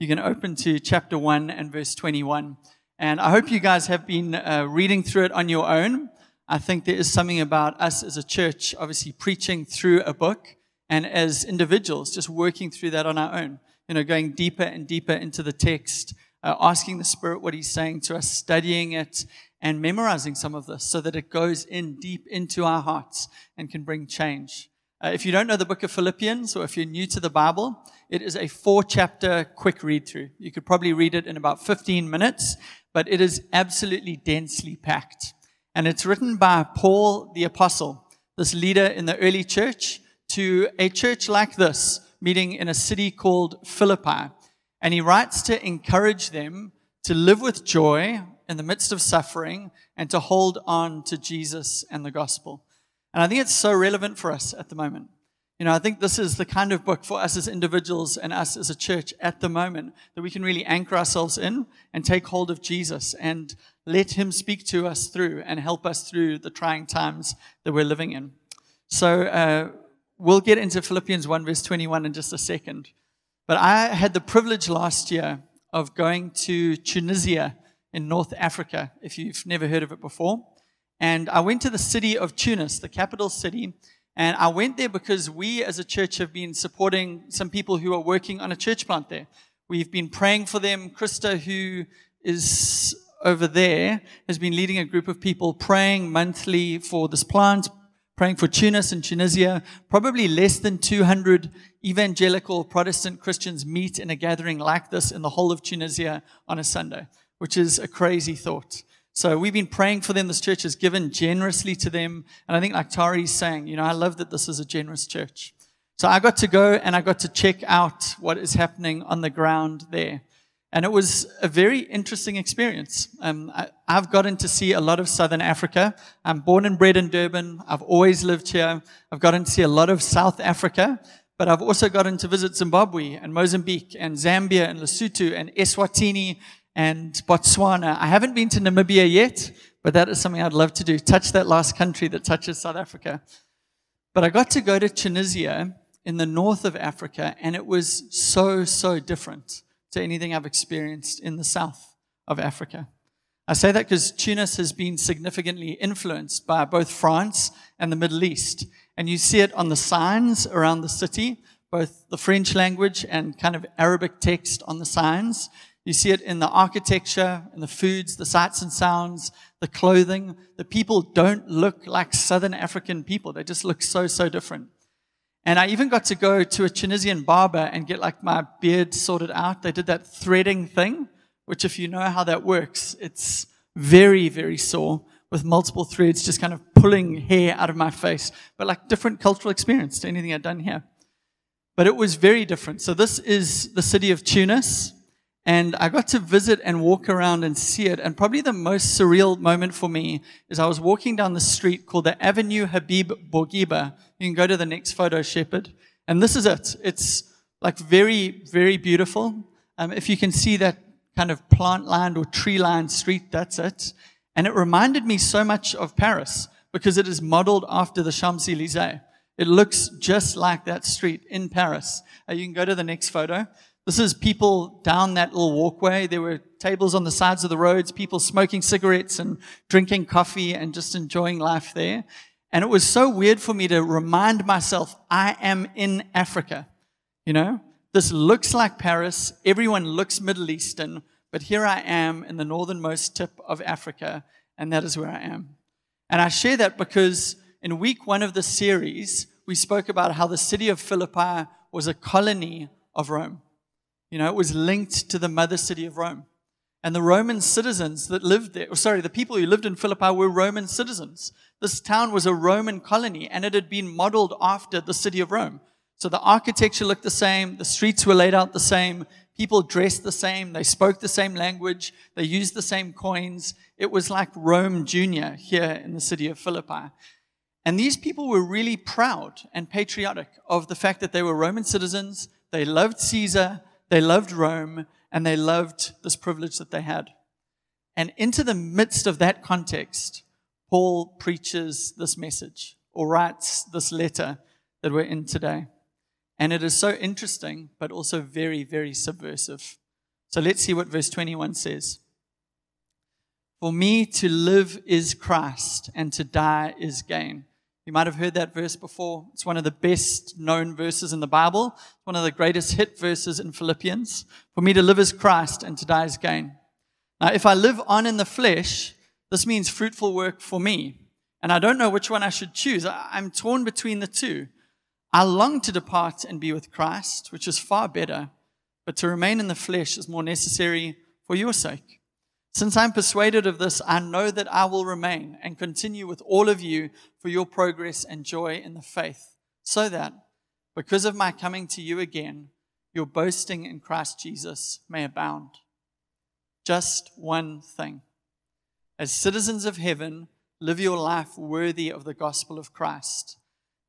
you can open to chapter 1 and verse 21. And I hope you guys have been uh, reading through it on your own. I think there is something about us as a church, obviously preaching through a book, and as individuals, just working through that on our own. You know, going deeper and deeper into the text, uh, asking the Spirit what He's saying to us, studying it, and memorizing some of this so that it goes in deep into our hearts and can bring change. Uh, if you don't know the book of Philippians or if you're new to the Bible, it is a four chapter quick read through. You could probably read it in about 15 minutes, but it is absolutely densely packed. And it's written by Paul the Apostle, this leader in the early church, to a church like this, meeting in a city called Philippi. And he writes to encourage them to live with joy in the midst of suffering and to hold on to Jesus and the gospel. And I think it's so relevant for us at the moment. You know, I think this is the kind of book for us as individuals and us as a church at the moment that we can really anchor ourselves in and take hold of Jesus and let Him speak to us through and help us through the trying times that we're living in. So, uh, we'll get into Philippians 1, verse 21 in just a second. But I had the privilege last year of going to Tunisia in North Africa, if you've never heard of it before. And I went to the city of Tunis, the capital city, and I went there because we as a church have been supporting some people who are working on a church plant there. We've been praying for them. Krista, who is over there, has been leading a group of people praying monthly for this plant, praying for Tunis and Tunisia. Probably less than 200 evangelical Protestant Christians meet in a gathering like this in the whole of Tunisia on a Sunday which is a crazy thought. So we've been praying for them. This church has given generously to them. And I think like Tari's saying, you know, I love that this is a generous church. So I got to go and I got to check out what is happening on the ground there. And it was a very interesting experience. Um, I, have gotten to see a lot of Southern Africa. I'm born and bred in Durban. I've always lived here. I've gotten to see a lot of South Africa, but I've also gotten to visit Zimbabwe and Mozambique and Zambia and Lesotho and Eswatini and Botswana. I haven't been to Namibia yet, but that is something I'd love to do. Touch that last country that touches South Africa. But I got to go to Tunisia in the north of Africa, and it was so, so different to anything I've experienced in the south of Africa. I say that because Tunis has been significantly influenced by both France and the Middle East. And you see it on the signs around the city, both the French language and kind of Arabic text on the signs. You see it in the architecture, in the foods, the sights and sounds, the clothing. The people don't look like Southern African people. They just look so, so different. And I even got to go to a Tunisian barber and get like my beard sorted out. They did that threading thing, which if you know how that works, it's very, very sore with multiple threads just kind of pulling hair out of my face, but like different cultural experience to anything I'd done here. But it was very different. So this is the city of Tunis. And I got to visit and walk around and see it. And probably the most surreal moment for me is I was walking down the street called the Avenue Habib Bourguiba. You can go to the next photo, Shepherd. And this is it. It's like very, very beautiful. Um, if you can see that kind of plant lined or tree lined street, that's it. And it reminded me so much of Paris because it is modeled after the Champs Elysees. It looks just like that street in Paris. Uh, you can go to the next photo. This is people down that little walkway. There were tables on the sides of the roads, people smoking cigarettes and drinking coffee and just enjoying life there. And it was so weird for me to remind myself, I am in Africa. You know, this looks like Paris. Everyone looks Middle Eastern, but here I am in the northernmost tip of Africa, and that is where I am. And I share that because in week one of the series, we spoke about how the city of Philippi was a colony of Rome. You know, it was linked to the mother city of Rome. And the Roman citizens that lived there, or sorry, the people who lived in Philippi were Roman citizens. This town was a Roman colony and it had been modeled after the city of Rome. So the architecture looked the same, the streets were laid out the same, people dressed the same, they spoke the same language, they used the same coins. It was like Rome Junior here in the city of Philippi. And these people were really proud and patriotic of the fact that they were Roman citizens, they loved Caesar, they loved Rome and they loved this privilege that they had. And into the midst of that context, Paul preaches this message or writes this letter that we're in today. And it is so interesting, but also very, very subversive. So let's see what verse 21 says. For me to live is Christ, and to die is gain. You might have heard that verse before. It's one of the best known verses in the Bible. It's one of the greatest hit verses in Philippians. For me to live is Christ, and to die is gain. Now, if I live on in the flesh, this means fruitful work for me. And I don't know which one I should choose. I'm torn between the two. I long to depart and be with Christ, which is far better, but to remain in the flesh is more necessary for your sake. Since I'm persuaded of this, I know that I will remain and continue with all of you for your progress and joy in the faith, so that, because of my coming to you again, your boasting in Christ Jesus may abound. Just one thing. As citizens of heaven, live your life worthy of the gospel of Christ.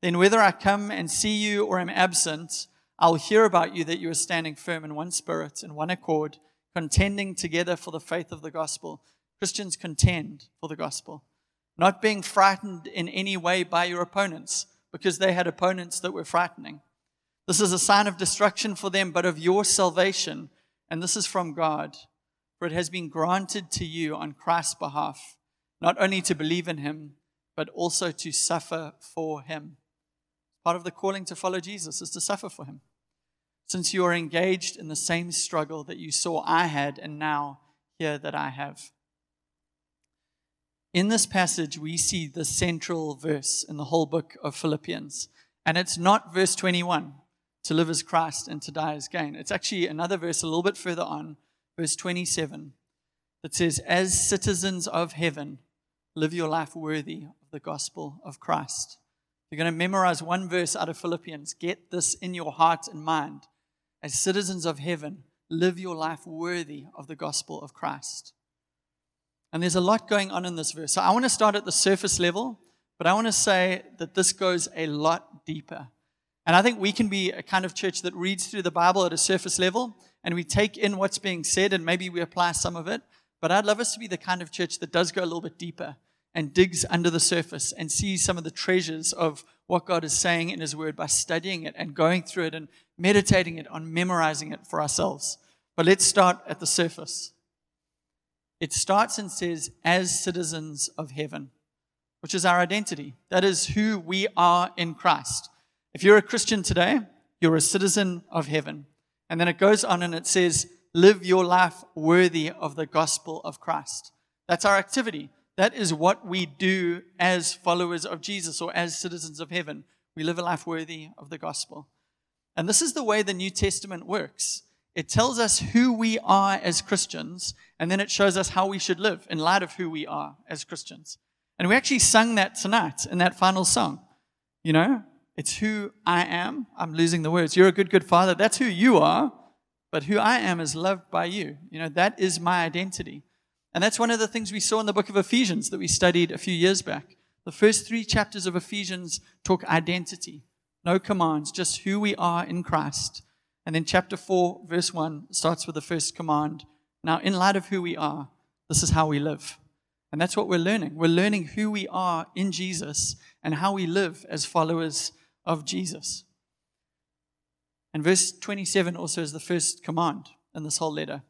Then, whether I come and see you or am absent, I'll hear about you that you are standing firm in one spirit, in one accord contending together for the faith of the gospel. Christians contend for the gospel, not being frightened in any way by your opponents, because they had opponents that were frightening. This is a sign of destruction for them, but of your salvation, and this is from God. For it has been granted to you on Christ's behalf, not only to believe in him, but also to suffer for him. Part of the calling to follow Jesus is to suffer for him since you are engaged in the same struggle that you saw I had and now hear that I have. In this passage, we see the central verse in the whole book of Philippians. And it's not verse 21, to live as Christ and to die as gain. It's actually another verse a little bit further on, verse 27, that says, As citizens of heaven, live your life worthy of the gospel of Christ. You're going to memorize one verse out of Philippians. Get this in your heart and mind as citizens of heaven, live your life worthy of the gospel of Christ. And there's a lot going on in this verse. So I want to start at the surface level, but I want to say that this goes a lot deeper. And I think we can be a kind of church that reads through the Bible at a surface level and we take in what's being said and maybe we apply some of it. But I'd love us to be the kind of church that does go a little bit deeper and digs under the surface and sees some of the treasures of what God is saying in His Word by studying it and going through it and meditating it on memorizing it for ourselves. But let's start at the surface. It starts and says, as citizens of heaven, which is our identity. That is who we are in Christ. If you're a Christian today, you're a citizen of heaven. And then it goes on and it says, live your life worthy of the gospel of Christ. That's our activity. That is what we do as followers of Jesus or as citizens of heaven. We live a life worthy of the gospel. And this is the way the New Testament works. It tells us who we are as Christians, and then it shows us how we should live in light of who we are as Christians. And we actually sung that tonight in that final song. You know, it's who I am. I'm losing the words. You're a good, good father. That's who you are. But who I am is loved by you. You know, that is my identity. And that's one of the things we saw in the book of Ephesians that we studied a few years back. The first three chapters of Ephesians talk identity, no commands, just who we are in Christ. And then chapter 4, verse 1 starts with the first command. Now, in light of who we are, this is how we live. And that's what we're learning. We're learning who we are in Jesus and how we live as followers of Jesus. And verse 27 also is the first command in this whole letter.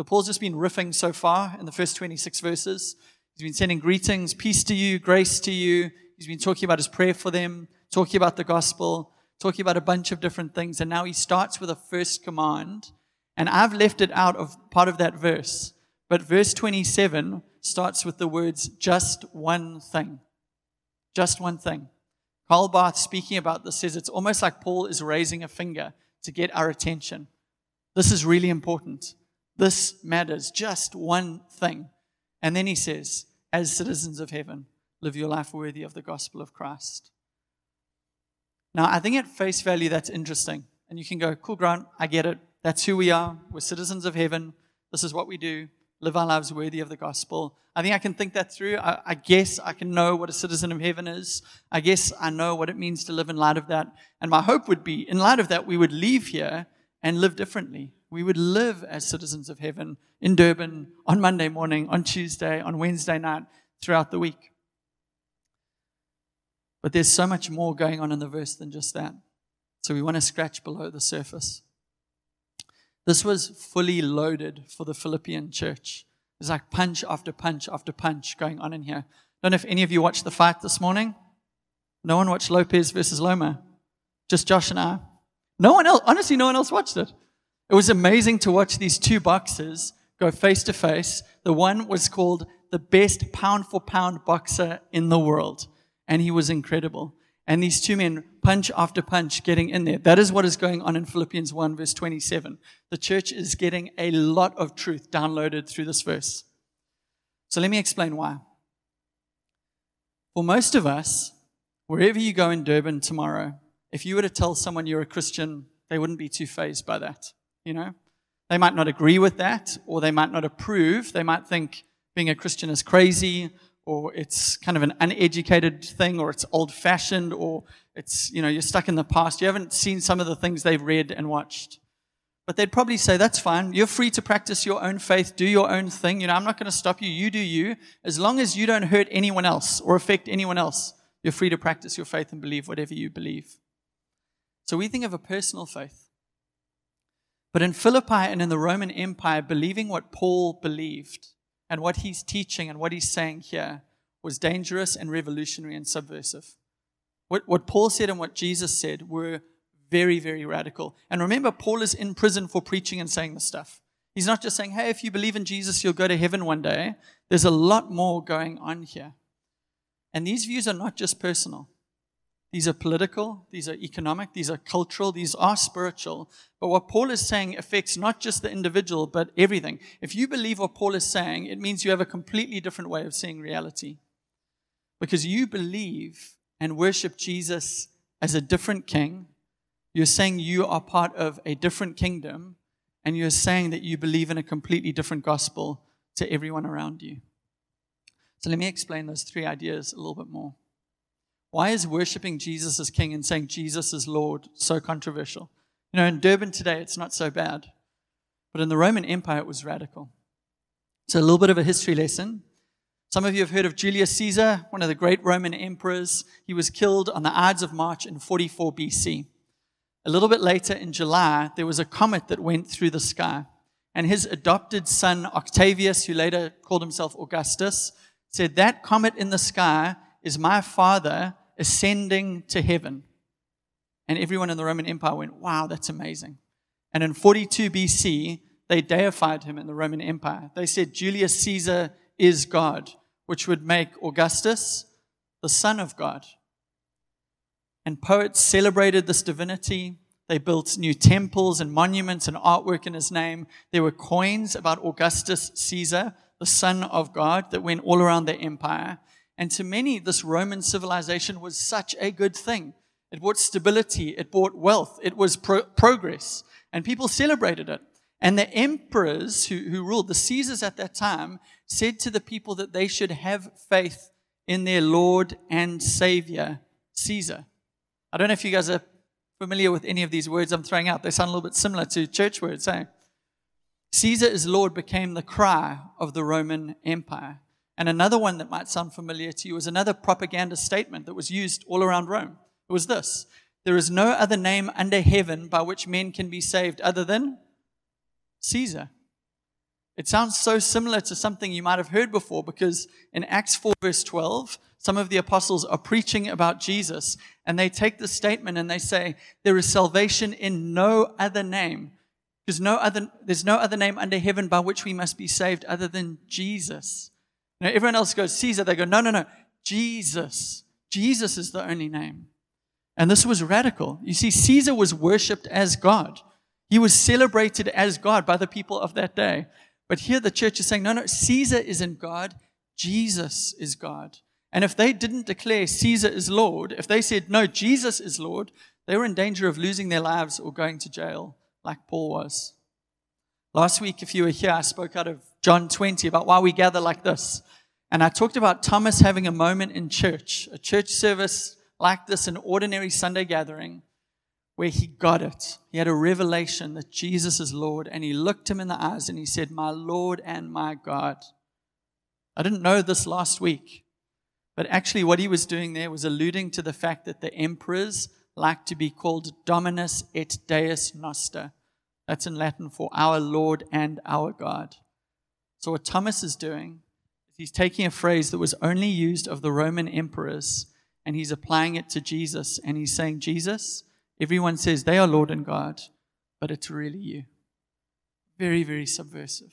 So Paul's just been riffing so far in the first 26 verses. He's been sending greetings, peace to you, grace to you. He's been talking about his prayer for them, talking about the gospel, talking about a bunch of different things. And now he starts with a first command. And I've left it out of part of that verse. But verse 27 starts with the words, just one thing. Just one thing. Karl Barth, speaking about this, says it's almost like Paul is raising a finger to get our attention. This is really important. This matters, just one thing. And then he says, as citizens of heaven, live your life worthy of the gospel of Christ. Now, I think at face value, that's interesting. And you can go, cool, Grant, I get it. That's who we are. We're citizens of heaven. This is what we do. Live our lives worthy of the gospel. I think I can think that through. I, I, guess I can know what a citizen of heaven is. I guess I know what it means to live in light of that. And my hope would be, in light of that, we would leave here and live differently we would live as citizens of heaven in Durban on Monday morning, on Tuesday, on Wednesday night, throughout the week. But there's so much more going on in the verse than just that. So we want to scratch below the surface. This was fully loaded for the Philippian church. There's like punch after punch after punch going on in here. Don't know if any of you watched the fight this morning. No one watched Lopez versus Loma. Just Josh and I. No one else, honestly, no one else watched it. It was amazing to watch these two boxers go face to face. The one was called the best pound for pound boxer in the world, and he was incredible. And these two men, punch after punch, getting in there. That is what is going on in Philippians 1, verse 27. The church is getting a lot of truth downloaded through this verse. So let me explain why. For most of us, wherever you go in Durban tomorrow, if you were to tell someone you're a Christian, they wouldn't be too fazed by that. You know? They might not agree with that, or they might not approve. They might think being a Christian is crazy, or it's kind of an uneducated thing, or it's old fashioned, or it's, you know, you're stuck in the past. You haven't seen some of the things they've read and watched. But they'd probably say, that's fine. You're free to practice your own faith, do your own thing. You know, I'm not going to stop you. You do you. As long as you don't hurt anyone else or affect anyone else, you're free to practice your faith and believe whatever you believe. So we think of a personal faith. But in Philippi and in the Roman Empire, believing what Paul believed and what he's teaching and what he's saying here was dangerous and revolutionary and subversive. What, what Paul said and what Jesus said were very, very radical. And remember, Paul is in prison for preaching and saying this stuff. He's not just saying, hey, if you believe in Jesus, you'll go to heaven one day. There's a lot more going on here. And these views are not just personal. These are political, these are economic, these are cultural, these are spiritual. But what Paul is saying affects not just the individual, but everything. If you believe what Paul is saying, it means you have a completely different way of seeing reality. Because you believe and worship Jesus as a different king, you're saying you are part of a different kingdom, and you're saying that you believe in a completely different gospel to everyone around you. So let me explain those three ideas a little bit more. Why is worshiping Jesus as King and saying Jesus is Lord so controversial? You know, in Durban today, it's not so bad. But in the Roman Empire, it was radical. So, a little bit of a history lesson. Some of you have heard of Julius Caesar, one of the great Roman emperors. He was killed on the Ides of March in 44 BC. A little bit later in July, there was a comet that went through the sky. And his adopted son, Octavius, who later called himself Augustus, said, That comet in the sky is my father ascending to heaven. And everyone in the Roman Empire went, wow, that's amazing. And in 42 BC, they deified him in the Roman Empire. They said Julius Caesar is God, which would make Augustus the son of God. And poets celebrated this divinity. They built new temples and monuments and artwork in his name. There were coins about Augustus Caesar, the son of God, that went all around the empire. And to many, this Roman civilization was such a good thing. It brought stability, it brought wealth, it was pro- progress, and people celebrated it. And the emperors who, who ruled, the Caesars at that time, said to the people that they should have faith in their Lord and Savior, Caesar. I don't know if you guys are familiar with any of these words I'm throwing out. They sound a little bit similar to church words, eh? Caesar is Lord became the cry of the Roman Empire. And another one that might sound familiar to you is another propaganda statement that was used all around Rome. It was this There is no other name under heaven by which men can be saved other than Caesar. It sounds so similar to something you might have heard before because in Acts 4, verse 12, some of the apostles are preaching about Jesus and they take the statement and they say, There is salvation in no other name. Because no other, there's no other name under heaven by which we must be saved other than Jesus. Now, everyone else goes Caesar. They go, no, no, no. Jesus. Jesus is the only name. And this was radical. You see, Caesar was worshipped as God. He was celebrated as God by the people of that day. But here the church is saying, no, no, Caesar isn't God. Jesus is God. And if they didn't declare Caesar is Lord, if they said, no, Jesus is Lord, they were in danger of losing their lives or going to jail like Paul was. Last week, if you were here, I spoke out of John 20 about why we gather like this. And I talked about Thomas having a moment in church, a church service like this, an ordinary Sunday gathering, where he got it. He had a revelation that Jesus is Lord, and he looked him in the eyes and he said, My Lord and my God. I didn't know this last week, but actually, what he was doing there was alluding to the fact that the emperors like to be called Dominus et Deus Noster That's in Latin for our Lord and our God. So, what Thomas is doing he's taking a phrase that was only used of the Roman emperors and he's applying it to Jesus. And he's saying, Jesus, everyone says they are Lord and God, but it's really you. Very, very subversive.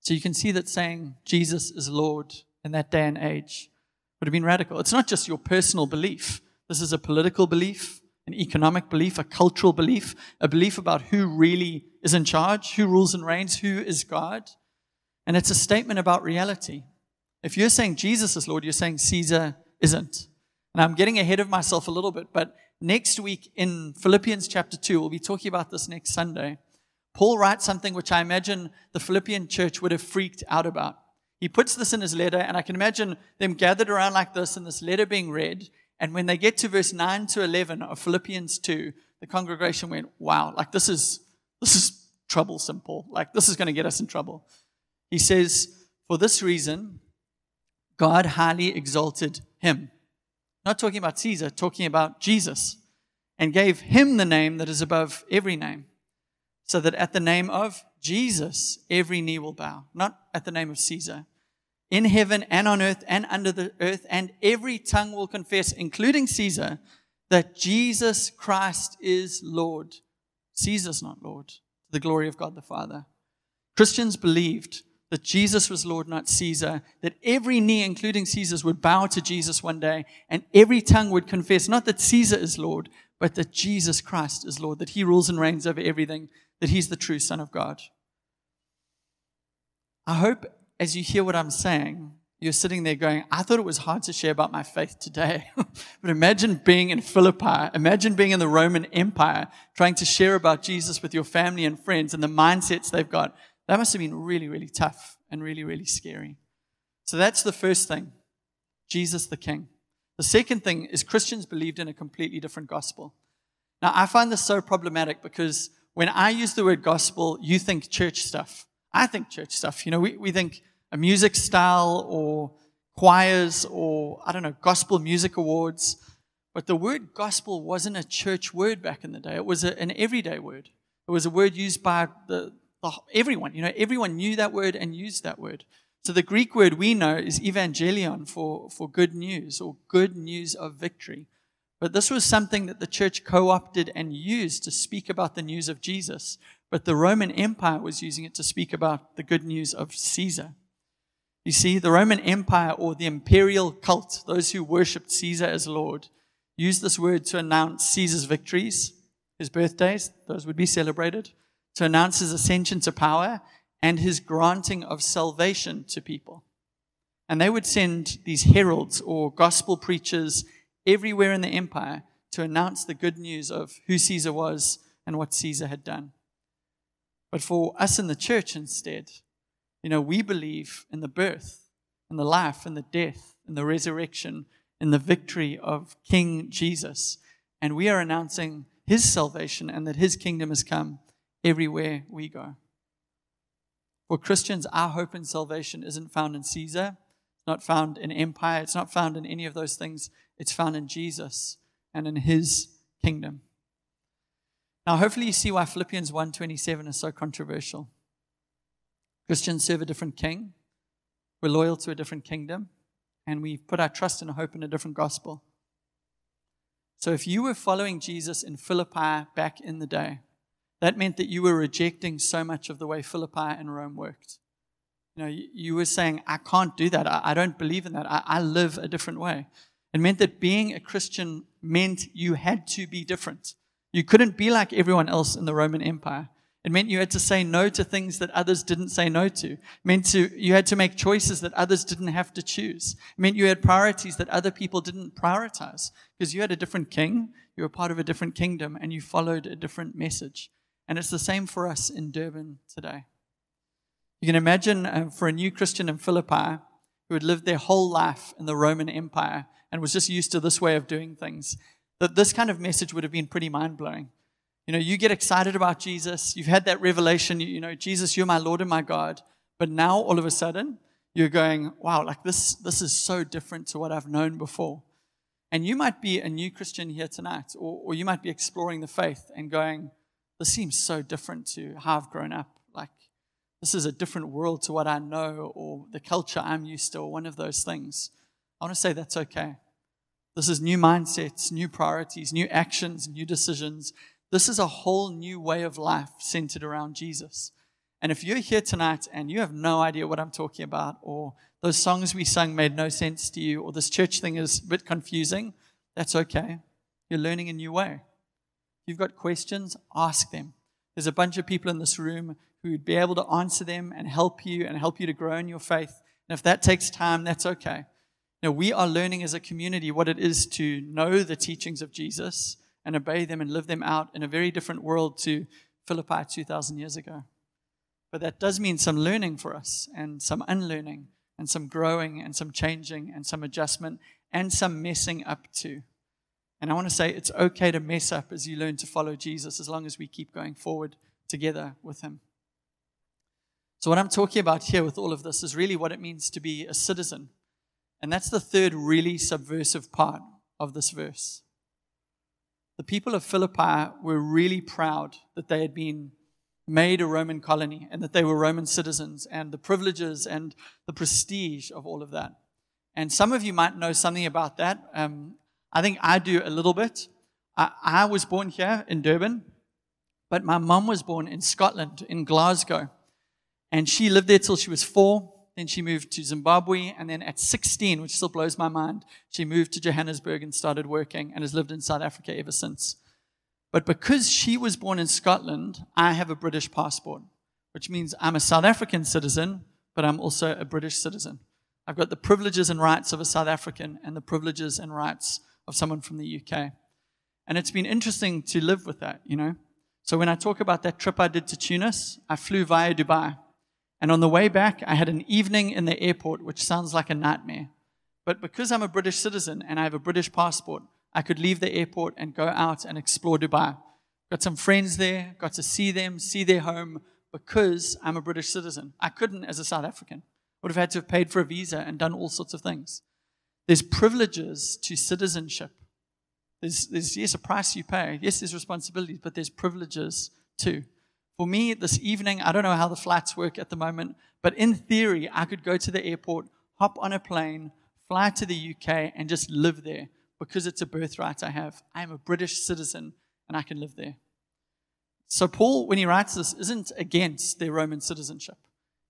So, you can see that saying Jesus is Lord in that day and age would have been radical. It's not just your personal belief, this is a political belief, an economic belief, a cultural belief, a belief about who really is in charge, who rules and reigns, who is God. And it's a statement about reality. If you're saying Jesus is Lord, you're saying Caesar isn't. And I'm getting ahead of myself a little bit, but next week in Philippians chapter 2, we'll be talking about this next Sunday. Paul writes something which I imagine the Philippian church would have freaked out about. He puts this in his letter, and I can imagine them gathered around like this and this letter being read. And when they get to verse 9 to 11 of Philippians 2, the congregation went, wow, like this is, this is troublesome, Paul. Like this is going to get us in trouble. He says, for this reason, God highly exalted him. Not talking about Caesar, talking about Jesus, and gave him the name that is above every name, so that at the name of Jesus, every knee will bow, not at the name of Caesar in heaven and on earth and under the earth, and every tongue will confess, including Caesar, that Jesus Christ is Lord. Caesar's not Lord, to the glory of God the Father. Christians believed that Jesus was Lord, not Caesar, that every knee, including Caesar's, would bow to Jesus one day, and every tongue would confess not that Caesar is Lord, but that Jesus Christ is Lord, that he rules and reigns over everything, that he's the true Son of God. I hope as you hear what I'm saying, you're sitting there going, I thought it was hard to share about my faith today. but imagine being in Philippi, imagine being in the Roman Empire, trying to share about Jesus with your family and friends and the mindsets they've got. That must have been really, really tough and really, really scary. So that's the first thing Jesus the King. The second thing is Christians believed in a completely different gospel. Now, I find this so problematic because when I use the word gospel, you think church stuff. I think church stuff. You know, we, we think a music style or choirs or, I don't know, gospel music awards. But the word gospel wasn't a church word back in the day, it was a, an everyday word. It was a word used by the, the, everyone. You know, everyone knew that word and used that word. So the Greek word we know is evangelion for, for good news or good news of victory. But this was something that the church co opted and used to speak about the news of Jesus. But the Roman Empire was using it to speak about the good news of Caesar. You see, the Roman Empire or the imperial cult, those who worshipped Caesar as Lord, used this word to announce Caesar's victories, his birthdays, those would be celebrated, to announce his ascension to power and his granting of salvation to people. And they would send these heralds or gospel preachers everywhere in the empire to announce the good news of who Caesar was and what Caesar had done. But for us in the church instead, you know, we believe in the birth, in the life, in the death, in the resurrection, in the victory of King Jesus. And we are announcing his salvation and that his kingdom has come everywhere we go. For Christians, our hope and salvation isn't found in Caesar, it's not found in empire, it's not found in any of those things. It's found in Jesus and in his kingdom. Now, hopefully you see why Philippians 1:27 is so controversial. Christians serve a different king. We're loyal to a different kingdom. And we've put our trust and hope in a different gospel. So if you were following Jesus in Philippi back in the day, that meant that you were rejecting so much of the way Philippi and Rome worked. You know, you, were saying, I can't do that. I, don't believe in that. I, I live a different way. It meant that being a Christian meant you had to be different. You couldn't be like everyone else in the Roman Empire. It meant you had to say no to things that others didn't say no to. It meant to, you had to make choices that others didn't have to choose. It meant you had priorities that other people didn't prioritize because you had a different king, you were part of a different kingdom, and you followed a different message. And it's the same for us in Durban today. You can imagine uh, for a new Christian in Philippi who had lived their whole life in the Roman Empire and was just used to this way of doing things, that this kind of message would have been pretty mind blowing. You know, you get excited about Jesus. You've had that revelation, you, know, Jesus, you're my Lord and my God. But now all of a sudden, you're going, wow, like this, this is so different to what I've known before. And you might be a new Christian here tonight, or, or you might be exploring the faith and going, this seems so different to how I've grown up. Like, this is a different world to what I know or the culture I'm used to, or one of those things. I want to say that's okay. This is new mindsets, new priorities, new actions, new decisions. This is a whole new way of life centered around Jesus. And if you're here tonight and you have no idea what I'm talking about, or those songs we sung made no sense to you, or this church thing is a bit confusing, that's okay. You're learning a new way. You've got questions, ask them. There's a bunch of people in this room who would be able to answer them and help you and help you to grow in your faith. And if that takes time, that's okay. Now, we are learning as a community what it is to know the teachings of Jesus and obey them and live them out in a very different world to Philippi 2,000 years ago. But that does mean some learning for us and some unlearning and some growing and some changing and some adjustment and some messing up too. And I want to say it's okay to mess up as you learn to follow Jesus as long as we keep going forward together with Him. So, what I'm talking about here with all of this is really what it means to be a citizen. And that's the third really subversive part of this verse. The people of Philippi were really proud that they had been made a Roman colony and that they were Roman citizens and the privileges and the prestige of all of that. And some of you might know something about that. Um, I think I do a little bit. I, I was born here in Durban, but my mom was born in Scotland, in Glasgow. And she lived there till she was four. Then she moved to Zimbabwe. And then at 16, which still blows my mind, she moved to Johannesburg and started working and has lived in South Africa ever since. But because she was born in Scotland, I have a British passport, which means I'm a South African citizen, but I'm also a British citizen. I've got the privileges and rights of a South African and the privileges and rights of someone from the UK. And it's been interesting to live with that, you know. So when I talk about that trip I did to Tunis, I flew via Dubai. And on the way back, I had an evening in the airport, which sounds like a nightmare. But because I'm a British citizen and I have a British passport, I could leave the airport and go out and explore Dubai. Got some friends there, got to see them, see their home because I'm a British citizen. I couldn't as a South African. Would have had to have paid for a visa and done all sorts of things. There's privileges to citizenship. There's, there's yes, a price you pay. Yes, there's responsibilities, but there's privileges too. For me, this evening, I don't know how the flights work at the moment, but in theory, I could go to the airport, hop on a plane, fly to the UK, and just live there because it's a birthright I have. I am a British citizen and I can live there. So, Paul, when he writes this, isn't against their Roman citizenship.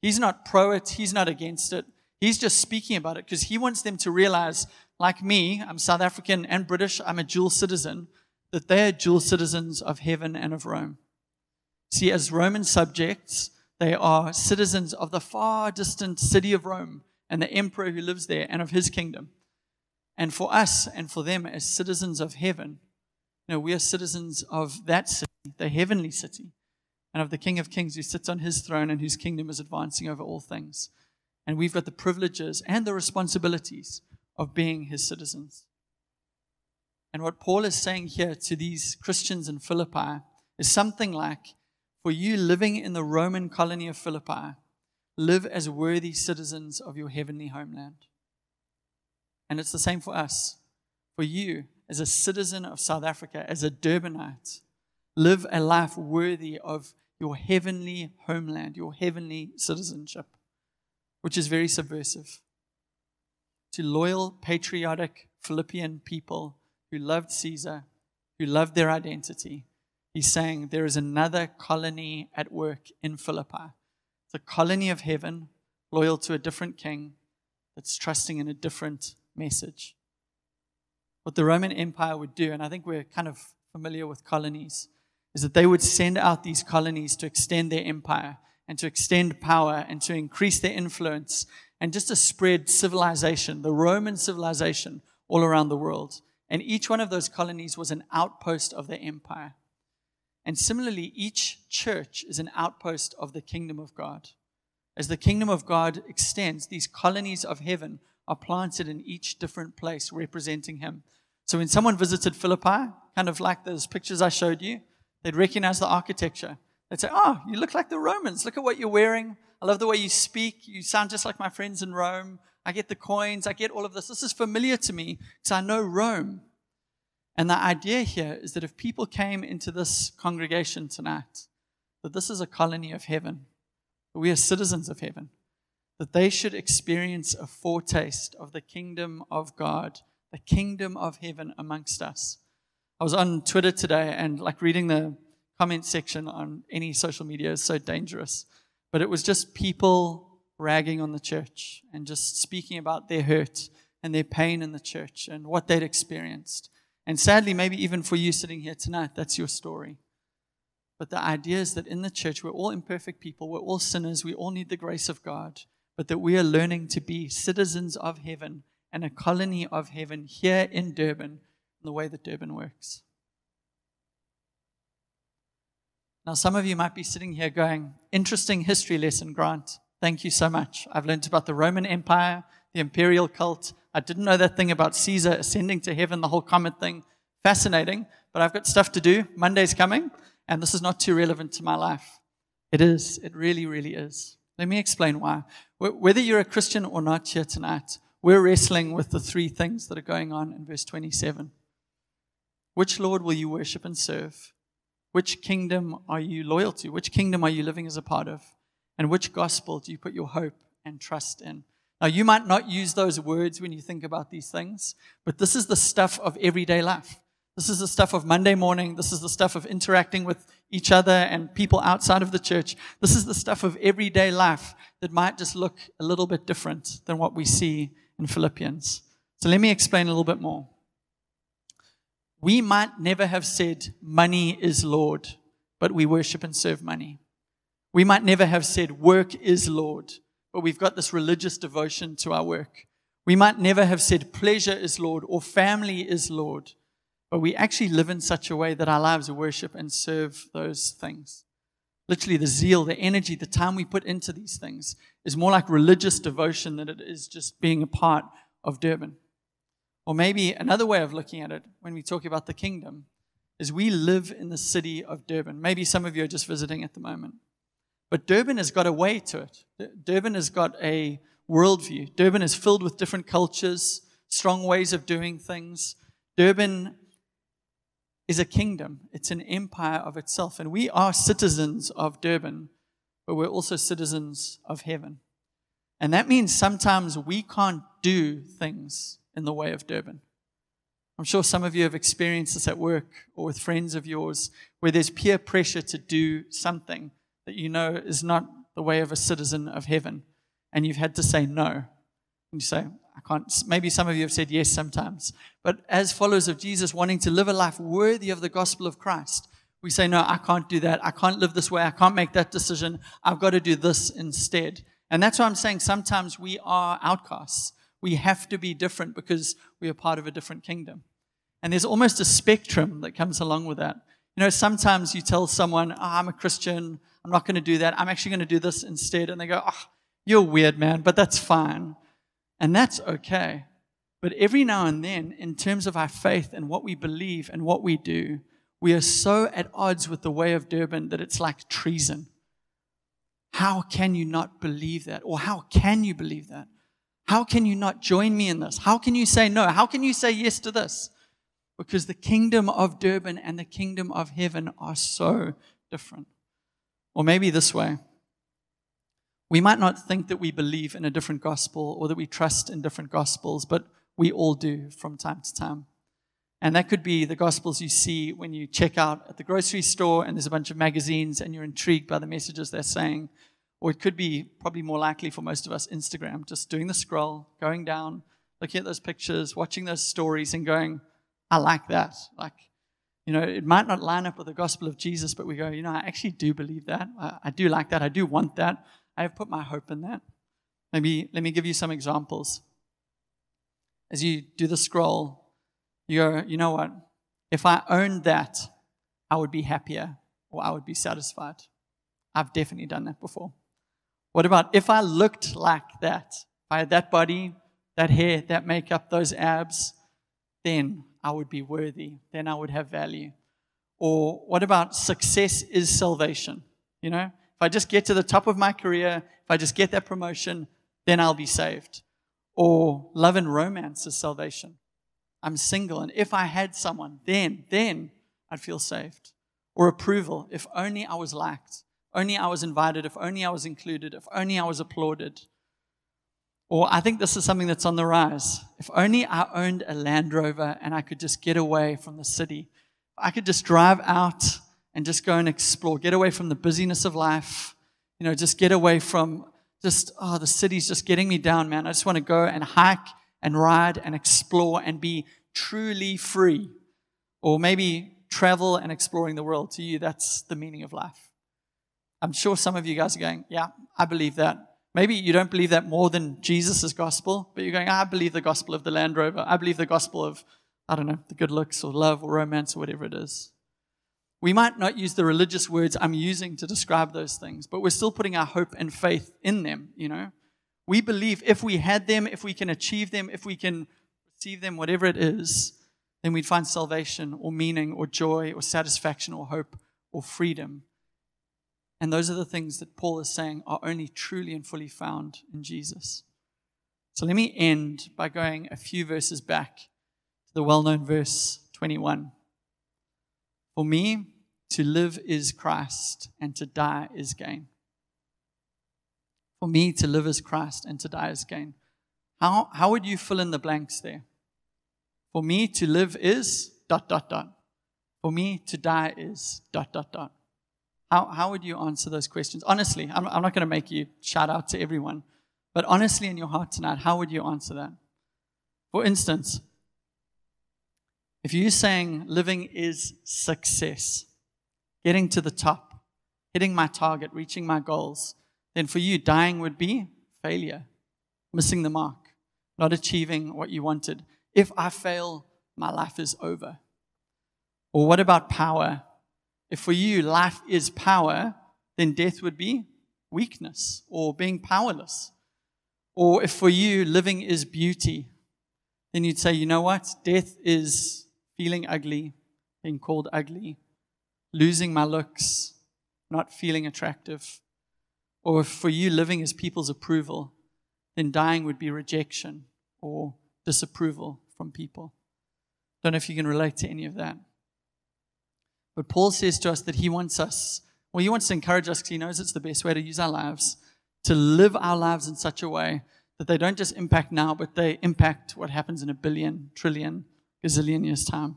He's not pro it, he's not against it. He's just speaking about it because he wants them to realize, like me, I'm South African and British, I'm a dual citizen, that they are dual citizens of heaven and of Rome. See, as Roman subjects, they are citizens of the far distant city of Rome and the emperor who lives there and of his kingdom. And for us and for them as citizens of heaven, you know, we are citizens of that city, the heavenly city, and of the King of Kings who sits on his throne and whose kingdom is advancing over all things. And we've got the privileges and the responsibilities of being his citizens. And what Paul is saying here to these Christians in Philippi is something like for you living in the Roman colony of Philippi, live as worthy citizens of your heavenly homeland. And it's the same for us. For you, as a citizen of South Africa, as a Durbanite, live a life worthy of your heavenly homeland, your heavenly citizenship, which is very subversive. To loyal, patriotic Philippian people who loved Caesar, who loved their identity, he's saying there is another colony at work in Philippi. It's a colony of heaven, loyal to a different king, that's trusting in a different message. What the Roman Empire would do, and I think we're kind of familiar with colonies, is that they would send out these colonies to extend their empire and to extend power and to increase their influence and just to spread civilization, the Roman civilization, all around the world. And each one of those colonies was an outpost of the empire. And similarly, each church is an outpost of the kingdom of God. As the kingdom of God extends, these colonies of heaven are planted in each different place representing him. So when someone visited Philippi, kind of like those pictures I showed you, they'd recognize the architecture. They'd say, Oh, you look like the Romans. Look at what you're wearing. I love the way you speak. You sound just like my friends in Rome. I get the coins. I get all of this. This is familiar to me because I know Rome. And the idea here is that if people came into this congregation tonight, that this is a colony of heaven, that we are citizens of heaven, that they should experience a foretaste of the kingdom of God, the kingdom of heaven amongst us. I was on Twitter today and like reading the comment section on any social media is so dangerous. But it was just people ragging on the church and just speaking about their hurt and their pain in the church and what they'd experienced. And sadly, maybe even for you sitting here tonight, that's your story. But the idea is that in the church, we're all imperfect people, we're all sinners, we all need the grace of God, but that we are learning to be citizens of heaven and a colony of heaven here in Durban, the way that Durban works. Now, some of you might be sitting here going, interesting history lesson, Grant. Thank you so much. I've learned about the Roman Empire, the imperial cult. I didn't know that thing about Caesar ascending to heaven, the whole comet thing. Fascinating, but I've got stuff to do. Monday's coming, and this is not too relevant to my life. It is. It really, really is. Let me explain why. Whether you're a Christian or not here tonight, we're wrestling with the three things that are going on in verse 27. Which Lord will you worship and serve? Which kingdom are you loyal to? Which kingdom are you living as a part of? And which gospel do you put your hope and trust in? Now, you might not use those words when you think about these things, but this is the stuff of everyday life. This is the stuff of Monday morning. This is the stuff of interacting with each other and people outside of the church. This is the stuff of everyday life that might just look a little bit different than what we see in Philippians. So let me explain a little bit more we might never have said, Money is Lord, but we worship and serve money. We might never have said, Work is Lord, but we've got this religious devotion to our work. We might never have said, Pleasure is Lord or family is Lord, but we actually live in such a way that our lives worship and serve those things. Literally, the zeal, the energy, the time we put into these things is more like religious devotion than it is just being a part of Durban. Or maybe another way of looking at it when we talk about the kingdom is we live in the city of Durban. Maybe some of you are just visiting at the moment. But Durban has got a way to it. Durban has got a worldview. Durban is filled with different cultures, strong ways of doing things. Durban is a kingdom, it's an empire of itself. And we are citizens of Durban, but we're also citizens of heaven. And that means sometimes we can't do things in the way of Durban. I'm sure some of you have experienced this at work or with friends of yours where there's peer pressure to do something that you know is not the way of a citizen of heaven, and you've had to say no. And you say, I can't. Maybe some of you have said yes sometimes. But as followers of Jesus, wanting to live a life worthy of the gospel of Christ, we say, No, I can't do that. I can't live this way. I can't make that decision. I've got to do this instead. And that's why I'm saying sometimes we are outcasts. We have to be different because we are part of a different kingdom. And there's almost a spectrum that comes along with that. You know, sometimes you tell someone, oh, I'm a Christian, I'm not going to do that, I'm actually going to do this instead. And they go, oh, you're weird, man, but that's fine. And that's okay. But every now and then, in terms of our faith and what we believe and what we do, we are so at odds with the way of Durban that it's like treason. How can you not believe that? Or how can you believe that? How can you not join me in this? How can you say no? How can you say yes to this? Because the kingdom of Durban and the kingdom of heaven are so different. Or maybe this way we might not think that we believe in a different gospel or that we trust in different gospels, but we all do from time to time. And that could be the gospels you see when you check out at the grocery store and there's a bunch of magazines and you're intrigued by the messages they're saying. Or it could be probably more likely for most of us Instagram, just doing the scroll, going down, looking at those pictures, watching those stories, and going, I like that. Like, you know, it might not line up with the gospel of Jesus, but we go, you know, I actually do believe that. I, I do like that. I do want that. I have put my hope in that. Maybe let me give you some examples. As you do the scroll, you go, you know what? If I owned that, I would be happier or I would be satisfied. I've definitely done that before. What about if I looked like that? If I had that body, that hair, that makeup, those abs, then I would be worthy. Then I would have value. Or what about success is salvation? You know, if I just get to the top of my career, if I just get that promotion, then I'll be saved. Or love and romance is salvation. I'm single. And if I had someone, then, then I'd feel saved. Or approval. If only I was liked. Only I was invited. If only I was included. If only I was applauded. Or I think this is something that's on the rise. If only I owned a Land Rover and I could just get away from the city. I could just drive out and just go and explore, get away from the busyness of life, you know, just get away from just, oh, the city's just getting me down, man. I just want to go and hike and ride and explore and be truly free. Or maybe travel and exploring the world. To you, that's the meaning of life. I'm sure some of you guys are going, yeah, I believe that. Maybe you don't believe that more than Jesus' gospel, but you're going, I believe the gospel of the Land Rover. I believe the gospel of, I don't know, the good looks or love or romance or whatever it is. We might not use the religious words I'm using to describe those things, but we're still putting our hope and faith in them, you know? We believe if we had them, if we can achieve them, if we can receive them, whatever it is, then we'd find salvation or meaning or joy or satisfaction or hope or freedom and those are the things that Paul is saying are only truly and fully found in Jesus. So let me end by going a few verses back to the well known verse 21. For me, to live is Christ, and to die is gain. For me, to live is Christ, and to die is gain. How, how would you fill in the blanks there? For me, to live is dot, dot, dot. For me, to die is dot, dot, dot. How, how would you answer those questions? Honestly, I'm, I'm not going to make you shout out to everyone, but honestly, in your heart tonight, how would you answer that? For instance, if you're saying living is success, getting to the top, hitting my target, reaching my goals, then for you, dying would be failure, missing the mark, not achieving what you wanted. If I fail, my life is over. Or what about power? If for you life is power, then death would be weakness or being powerless. Or if for you living is beauty, then you'd say, you know what? Death is feeling ugly, being called ugly, losing my looks, not feeling attractive. Or if for you living is people's approval, then dying would be rejection or disapproval from people. Don't know if you can relate to any of that. But Paul says to us that he wants us, well, he wants to encourage us because he knows it's the best way to use our lives, to live our lives in such a way that they don't just impact now, but they impact what happens in a billion, trillion, gazillion years' time.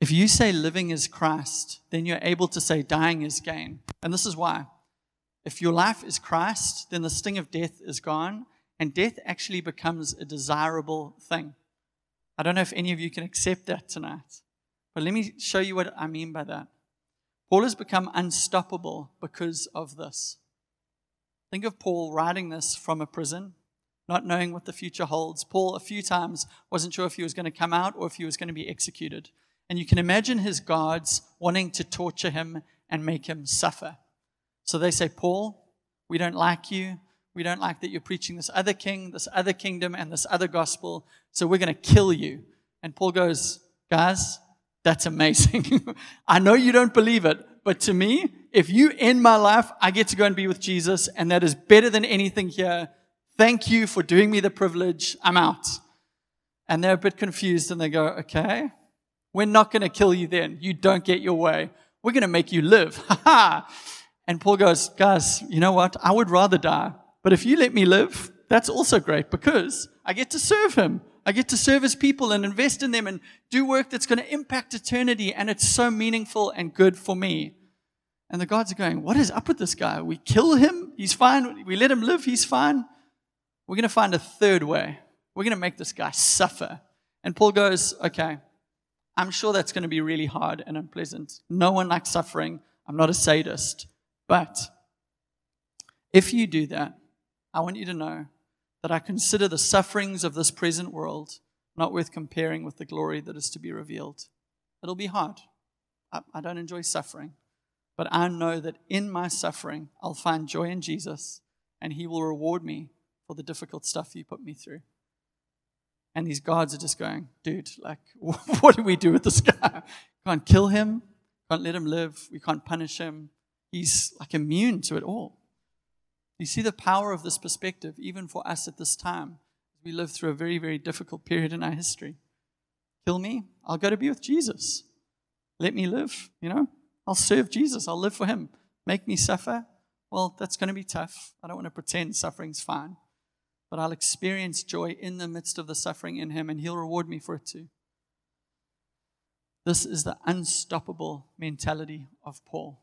If you say living is Christ, then you're able to say dying is gain. And this is why. If your life is Christ, then the sting of death is gone, and death actually becomes a desirable thing. I don't know if any of you can accept that tonight. But let me show you what I mean by that. Paul has become unstoppable because of this. Think of Paul writing this from a prison, not knowing what the future holds. Paul, a few times, wasn't sure if he was going to come out or if he was going to be executed. And you can imagine his guards wanting to torture him and make him suffer. So they say, Paul, we don't like you. We don't like that you're preaching this other king, this other kingdom, and this other gospel. So we're going to kill you. And Paul goes, Guys, that's amazing. I know you don't believe it, but to me, if you end my life, I get to go and be with Jesus, and that is better than anything here. Thank you for doing me the privilege. I'm out. And they're a bit confused and they go, okay, we're not going to kill you then. You don't get your way. We're going to make you live. And Paul goes, guys, you know what? I would rather die. But if you let me live, that's also great because I get to serve him. I get to serve his people and invest in them and do work that's going to impact eternity. And it's so meaningful and good for me. And the gods are going, What is up with this guy? We kill him, he's fine. We let him live, he's fine. We're going to find a third way. We're going to make this guy suffer. And Paul goes, Okay, I'm sure that's going to be really hard and unpleasant. No one likes suffering. I'm not a sadist. But if you do that, I want you to know that I consider the sufferings of this present world not worth comparing with the glory that is to be revealed. It'll be hard. I, I don't enjoy suffering, but I know that in my suffering, I'll find joy in Jesus, and He will reward me for the difficult stuff He put me through. And these guards are just going, dude, like, what do we do with this guy? Can't kill him, can't let him live, we can't punish him. He's like immune to it all. You see the power of this perspective, even for us at this time. We live through a very, very difficult period in our history. Kill me, I'll go to be with Jesus. Let me live, you know? I'll serve Jesus, I'll live for him. Make me suffer, well, that's going to be tough. I don't want to pretend suffering's fine, but I'll experience joy in the midst of the suffering in him, and he'll reward me for it too. This is the unstoppable mentality of Paul,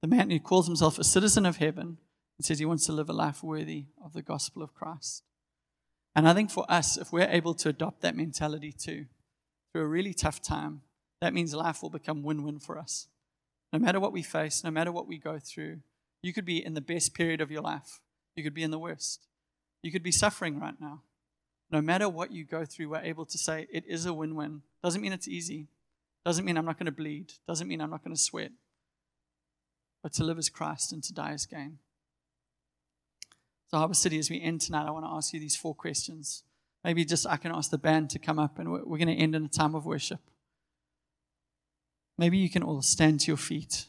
the man who calls himself a citizen of heaven and says he wants to live a life worthy of the gospel of Christ. And I think for us, if we're able to adopt that mentality too, through a really tough time, that means life will become win win for us. No matter what we face, no matter what we go through, you could be in the best period of your life, you could be in the worst. You could be suffering right now. No matter what you go through, we're able to say it is a win win. Doesn't mean it's easy, doesn't mean I'm not going to bleed. Doesn't mean I'm not going to sweat. But to live as Christ and to die as gain. So, Harbour City, as we end tonight, I want to ask you these four questions. Maybe just I can ask the band to come up and we're going to end in a time of worship. Maybe you can all stand to your feet.